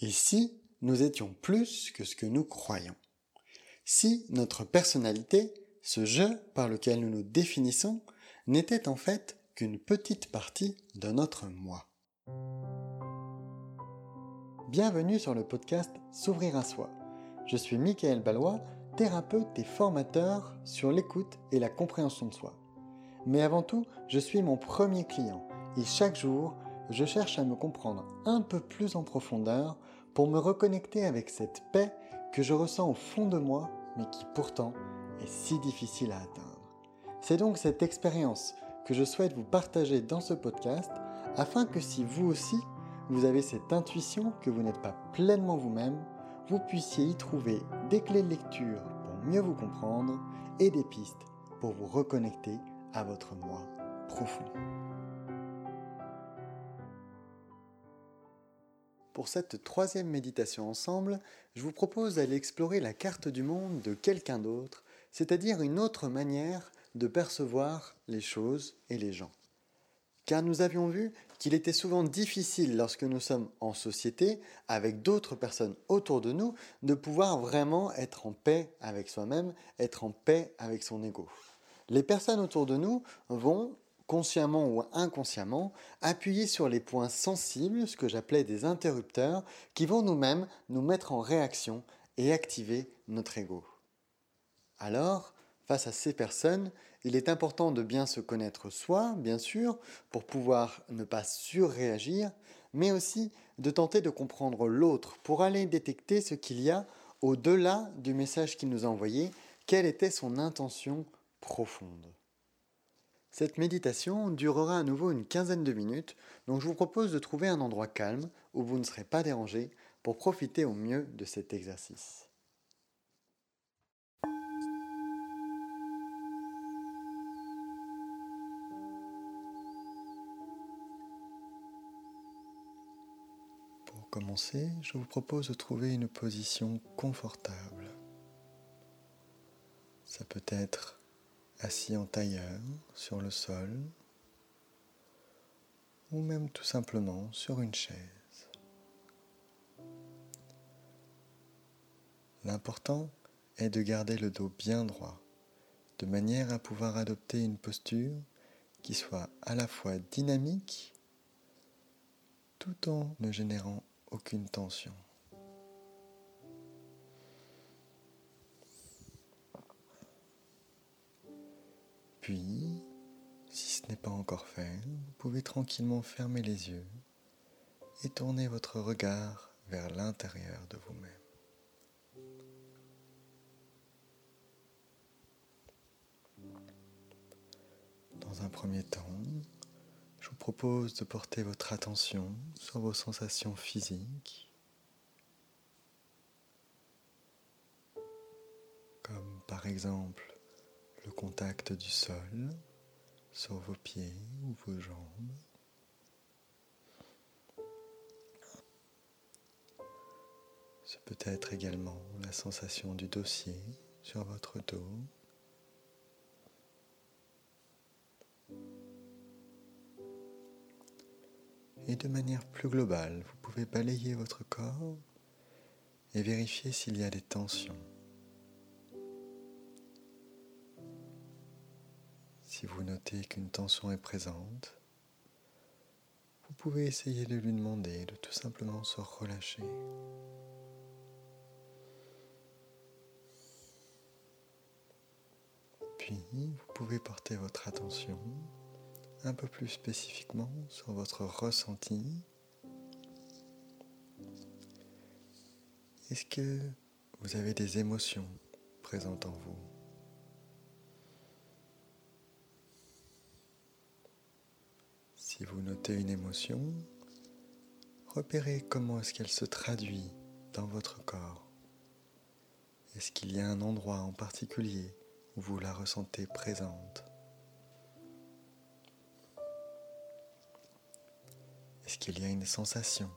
Et si nous étions plus que ce que nous croyons Si notre personnalité, ce jeu par lequel nous nous définissons, n'était en fait qu'une petite partie de notre moi. Bienvenue sur le podcast S'ouvrir à soi. Je suis Michael Ballois, thérapeute et formateur sur l'écoute et la compréhension de soi. Mais avant tout, je suis mon premier client et chaque jour, je cherche à me comprendre un peu plus en profondeur pour me reconnecter avec cette paix que je ressens au fond de moi, mais qui pourtant est si difficile à atteindre. C'est donc cette expérience que je souhaite vous partager dans ce podcast afin que si vous aussi, vous avez cette intuition que vous n'êtes pas pleinement vous-même, vous puissiez y trouver des clés de lecture pour mieux vous comprendre et des pistes pour vous reconnecter à votre moi profond. Pour cette troisième méditation ensemble, je vous propose d'aller explorer la carte du monde de quelqu'un d'autre, c'est-à-dire une autre manière de percevoir les choses et les gens. Car nous avions vu qu'il était souvent difficile lorsque nous sommes en société, avec d'autres personnes autour de nous, de pouvoir vraiment être en paix avec soi-même, être en paix avec son ego. Les personnes autour de nous vont consciemment ou inconsciemment, appuyer sur les points sensibles, ce que j'appelais des interrupteurs, qui vont nous-mêmes nous mettre en réaction et activer notre ego. Alors, face à ces personnes, il est important de bien se connaître soi, bien sûr, pour pouvoir ne pas surréagir, mais aussi de tenter de comprendre l'autre pour aller détecter ce qu'il y a au-delà du message qu'il nous a envoyé, quelle était son intention profonde. Cette méditation durera à nouveau une quinzaine de minutes, donc je vous propose de trouver un endroit calme où vous ne serez pas dérangé pour profiter au mieux de cet exercice. Pour commencer, je vous propose de trouver une position confortable. Ça peut être assis en tailleur sur le sol ou même tout simplement sur une chaise. L'important est de garder le dos bien droit, de manière à pouvoir adopter une posture qui soit à la fois dynamique tout en ne générant aucune tension. Puis, si ce n'est pas encore fait, vous pouvez tranquillement fermer les yeux et tourner votre regard vers l'intérieur de vous-même. Dans un premier temps, je vous propose de porter votre attention sur vos sensations physiques, comme par exemple le contact du sol sur vos pieds ou vos jambes. Ce peut être également la sensation du dossier sur votre dos. Et de manière plus globale, vous pouvez balayer votre corps et vérifier s'il y a des tensions. Si vous notez qu'une tension est présente, vous pouvez essayer de lui demander de tout simplement se relâcher. Puis, vous pouvez porter votre attention un peu plus spécifiquement sur votre ressenti. Est-ce que vous avez des émotions présentes en vous? Notez une émotion, repérez comment est-ce qu'elle se traduit dans votre corps. Est-ce qu'il y a un endroit en particulier où vous la ressentez présente? Est-ce qu'il y a une sensation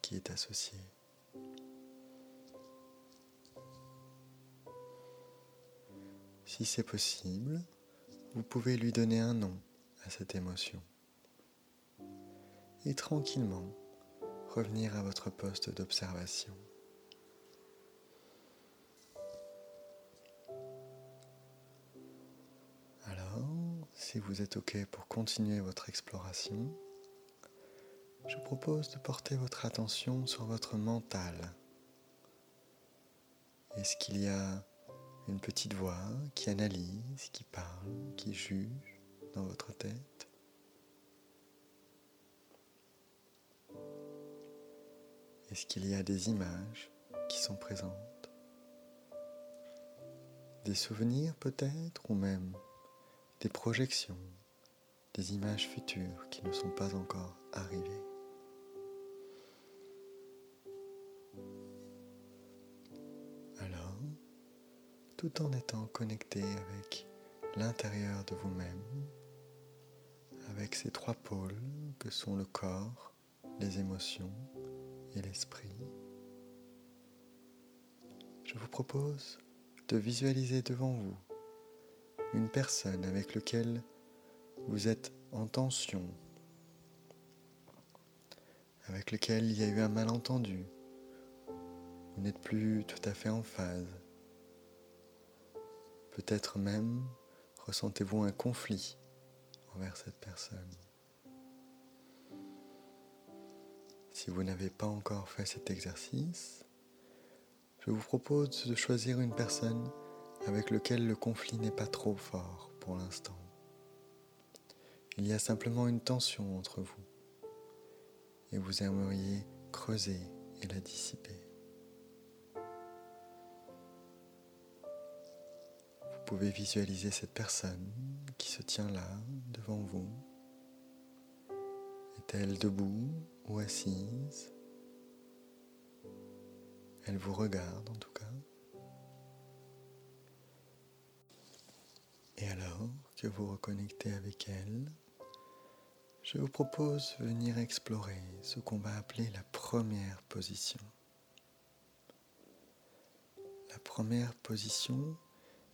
qui est associée? Si c'est possible, vous pouvez lui donner un nom à cette émotion et tranquillement revenir à votre poste d'observation. Alors, si vous êtes OK pour continuer votre exploration, je propose de porter votre attention sur votre mental. Est-ce qu'il y a une petite voix qui analyse, qui parle, qui juge dans votre tête? Est-ce qu'il y a des images qui sont présentes? Des souvenirs peut-être ou même des projections, des images futures qui ne sont pas encore arrivées? Alors, tout en étant connecté avec l'intérieur de vous-même, avec ces trois pôles que sont le corps, les émotions et l'esprit, je vous propose de visualiser devant vous une personne avec laquelle vous êtes en tension, avec laquelle il y a eu un malentendu, vous n'êtes plus tout à fait en phase. Peut-être même ressentez-vous un conflit envers cette personne. Si vous n'avez pas encore fait cet exercice, je vous propose de choisir une personne avec laquelle le conflit n'est pas trop fort pour l'instant. Il y a simplement une tension entre vous et vous aimeriez creuser et la dissiper. Vous pouvez visualiser cette personne qui se tient là devant vous. Est-elle debout ou assise. Elle vous regarde en tout cas. Et alors que vous reconnectez avec elle, je vous propose de venir explorer ce qu'on va appeler la première position. La première position,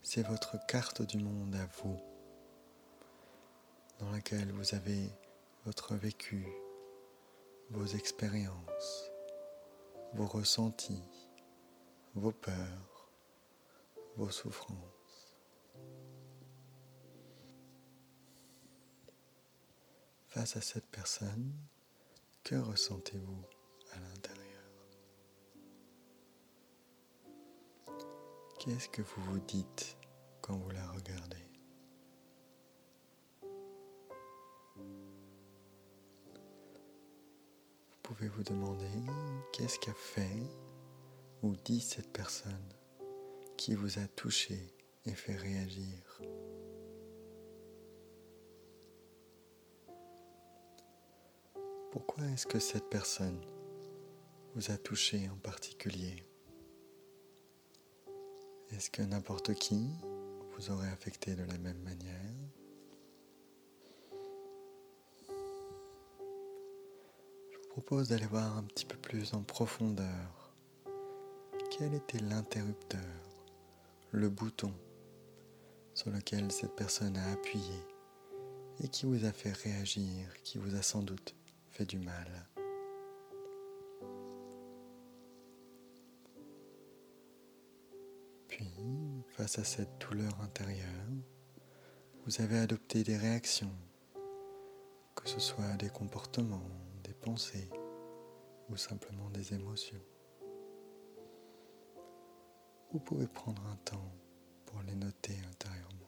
c'est votre carte du monde à vous, dans laquelle vous avez votre vécu, vos expériences, vos ressentis, vos peurs, vos souffrances. Face à cette personne, que ressentez-vous à l'intérieur? Qu'est-ce que vous vous dites quand vous la regardez? Pouvez vous demander qu'est-ce qu'a fait ou dit cette personne qui vous a touché et fait réagir? Pourquoi est-ce que cette personne vous a touché en particulier? Est-ce que n'importe qui vous aurait affecté de la même manière? Propose d'aller voir un petit peu plus en profondeur. Quel était l'interrupteur, le bouton sur lequel cette personne a appuyé et qui vous a fait réagir, qui vous a sans doute fait du mal? Puis, face à cette douleur intérieure, vous avez adopté des réactions, que ce soit des comportements, des pensées ou simplement des émotions. Vous pouvez prendre un temps pour les noter intérieurement.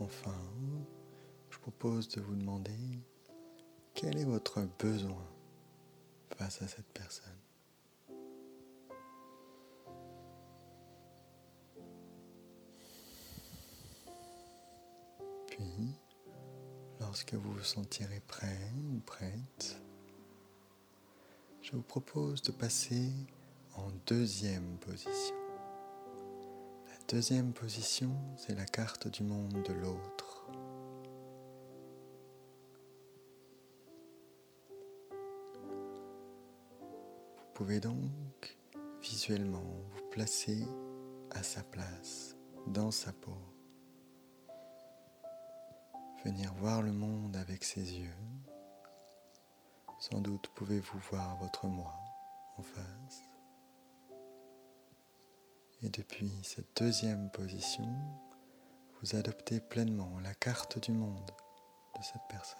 Enfin, je propose de vous demander quel est votre besoin face à cette personne? Lorsque vous vous sentirez prêt ou prête, je vous propose de passer en deuxième position. La deuxième position, c'est la carte du monde de l'autre. Vous pouvez donc visuellement vous placer à sa place, dans sa peau venir voir le monde avec ses yeux. Sans doute pouvez-vous voir votre moi en face. Et depuis cette deuxième position, vous adoptez pleinement la carte du monde de cette personne.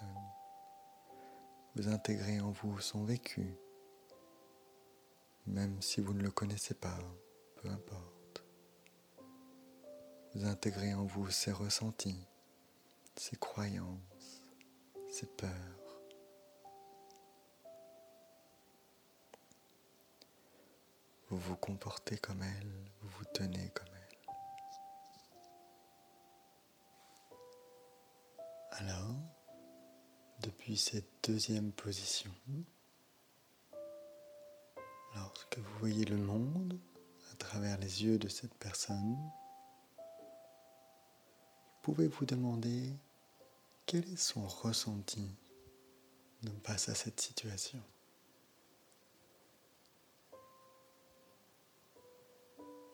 Vous intégrez en vous son vécu, même si vous ne le connaissez pas, peu importe. Vous intégrez en vous ses ressentis, ses croyances, ses peurs. Vous vous comportez comme elle, vous vous tenez comme elle. Alors, depuis cette deuxième position, lorsque vous voyez le monde à travers les yeux de cette personne, pouvez vous demander quel est son ressenti face à cette situation?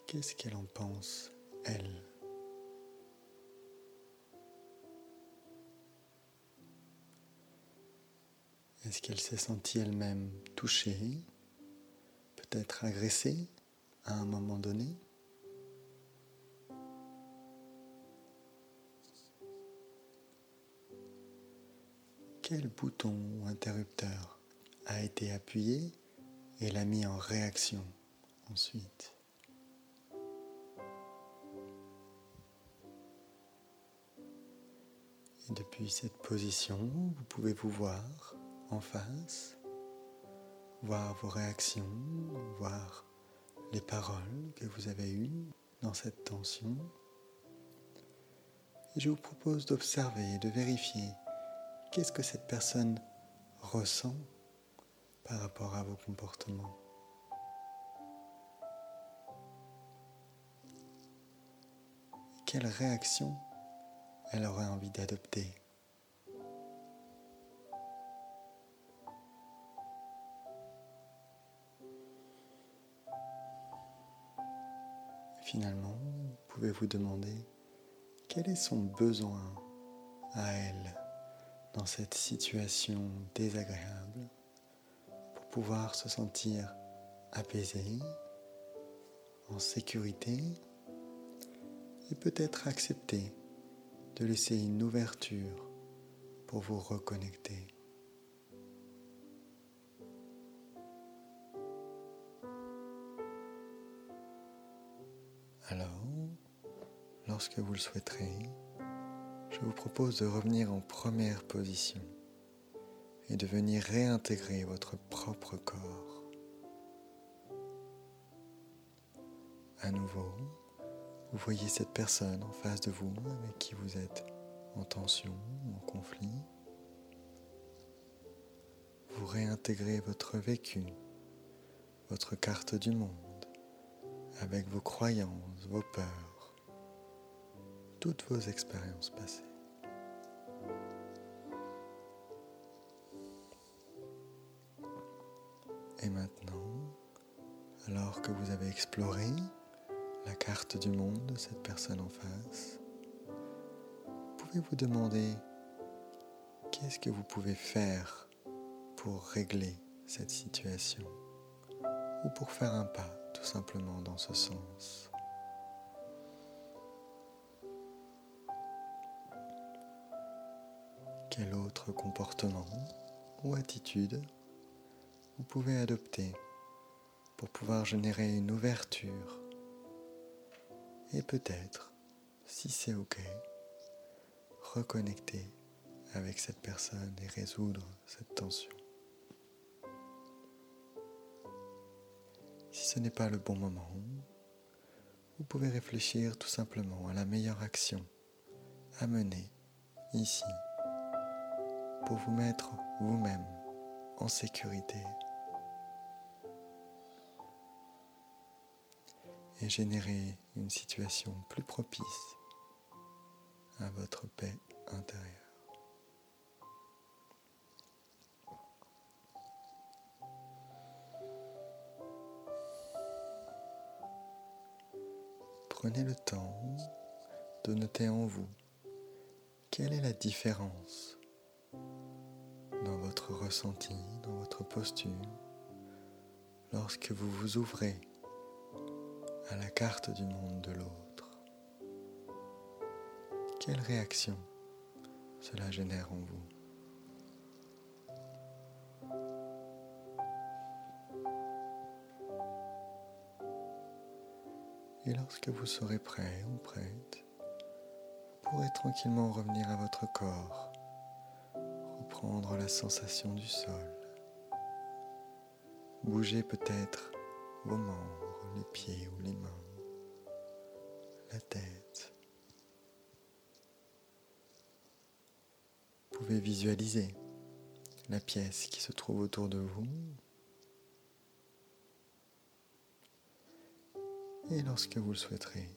Qu'est-ce qu'elle en pense, elle? Est-ce qu'elle s'est sentie elle-même touchée, peut-être agressée à un moment donné? Quel bouton ou interrupteur a été appuyé et l'a mis en réaction ensuite? Et depuis cette position, vous pouvez vous voir en face, voir vos réactions, voir les paroles que vous avez eues dans cette tension. Je vous propose d'observer et de vérifier qu'est-ce que cette personne ressent par rapport à vos comportements? Quelle réaction elle aurait envie d'adopter? Finalement, vous pouvez vous demander quel est son besoin à elle? Dans cette situation désagréable pour pouvoir se sentir apaisé, en sécurité et peut-être accepter de laisser une ouverture pour vous reconnecter. Alors, lorsque vous le souhaiterez, je vous propose de revenir en première position et de venir réintégrer votre propre corps. À nouveau, vous voyez cette personne en face de vous avec qui vous êtes en tension, en conflit. Vous réintégrez votre vécu, votre carte du monde avec vos croyances, vos peurs, toutes vos expériences passées. Et maintenant, alors que vous avez exploré la carte du monde de cette personne en face, pouvez vous demander qu'est-ce que vous pouvez faire pour régler cette situation ou pour faire un pas tout simplement dans ce sens? Quel autre comportement ou attitude vous pouvez adopter pour pouvoir générer une ouverture et peut-être, si c'est OK, reconnecter avec cette personne et résoudre cette tension. Si ce n'est pas le bon moment, vous pouvez réfléchir tout simplement à la meilleure action à mener ici pour vous mettre vous-même en sécurité et générer une situation plus propice à votre paix intérieure. Prenez le temps de noter en vous Quelle est la différence ressenti, dans votre posture, lorsque vous vous ouvrez à la carte du monde de l'autre. Quelle réaction cela génère en vous? Et lorsque vous serez prêt ou prête, vous pourrez tranquillement revenir à votre corps, reprendre la sensation du sol, bouger peut-être vos membres, les pieds ou les mains, la tête. Vous pouvez visualiser la pièce qui se trouve autour de vous. Et lorsque vous le souhaiterez,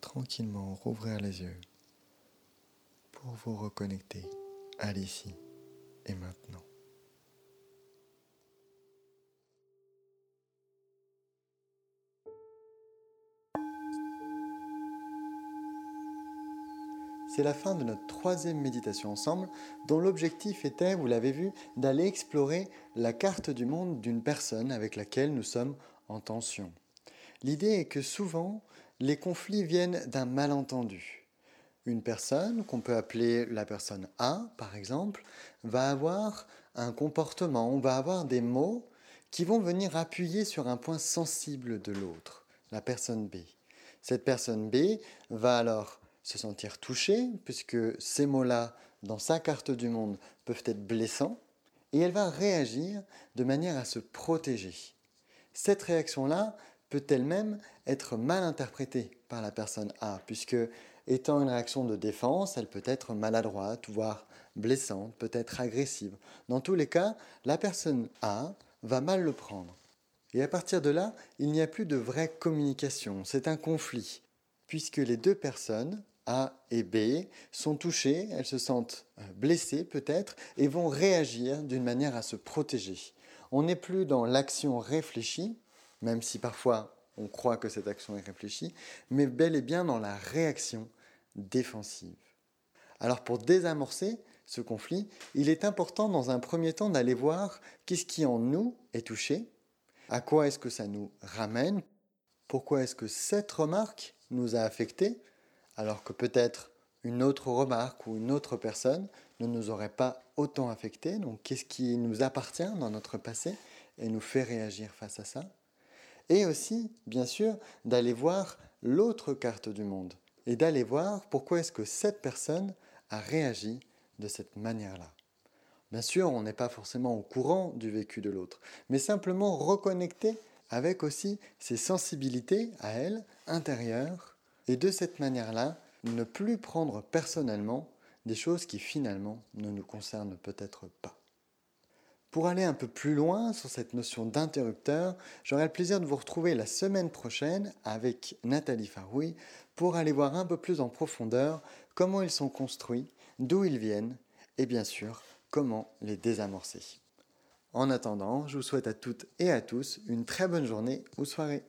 tranquillement rouvrir les yeux pour vous reconnecter à l'ici et maintenant. C'est la fin de notre troisième méditation ensemble, dont l'objectif était, vous l'avez vu, d'aller explorer la carte du monde d'une personne avec laquelle nous sommes en tension. L'idée est que souvent, les conflits viennent d'un malentendu. Une personne, qu'on peut appeler la personne A, par exemple, va avoir un comportement, on va avoir des mots qui vont venir appuyer sur un point sensible de l'autre, la personne B. Cette personne B va alors se sentir touchée, puisque ces mots-là, dans sa carte du monde, peuvent être blessants, et elle va réagir de manière à se protéger. Cette réaction-là, peut elle-même être mal interprétée par la personne A, puisque étant une réaction de défense, elle peut être maladroite, voire blessante, peut être agressive. Dans tous les cas, la personne A va mal le prendre. Et à partir de là, il n'y a plus de vraie communication, c'est un conflit, puisque les deux personnes, A et B, sont touchées, elles se sentent euh, blessées peut-être, et vont réagir d'une manière à se protéger. On n'est plus dans l'action réfléchie, même si parfois on croit que cette action est réfléchie, mais bel et bien dans la réaction défensive. Alors pour désamorcer ce conflit, il est important dans un premier temps d'aller voir qu'est-ce qui en nous est touché, à quoi est-ce que ça nous ramène, pourquoi est-ce que cette remarque nous a affectés, alors que peut-être une autre remarque ou une autre personne ne nous aurait pas autant affectés. Donc qu'est-ce qui nous appartient dans notre passé et nous fait réagir face à ça? Et aussi, bien sûr, d'aller voir l'autre carte du monde et d'aller voir pourquoi est-ce que cette personne a réagi de cette manière-là. Bien sûr, on n'est pas forcément au courant du vécu de l'autre, mais simplement reconnecter avec aussi ses sensibilités à elle, intérieures, et de cette manière-là, ne plus prendre personnellement des choses qui finalement ne nous concernent peut-être pas. Pour aller un peu plus loin sur cette notion d'interrupteur, j'aurai le plaisir de vous retrouver la semaine prochaine avec Nathalie Faroui pour aller voir un peu plus en profondeur comment ils sont construits, d'où ils viennent et bien sûr comment les désamorcer. En attendant, je vous souhaite à toutes et à tous une très bonne journée ou soirée.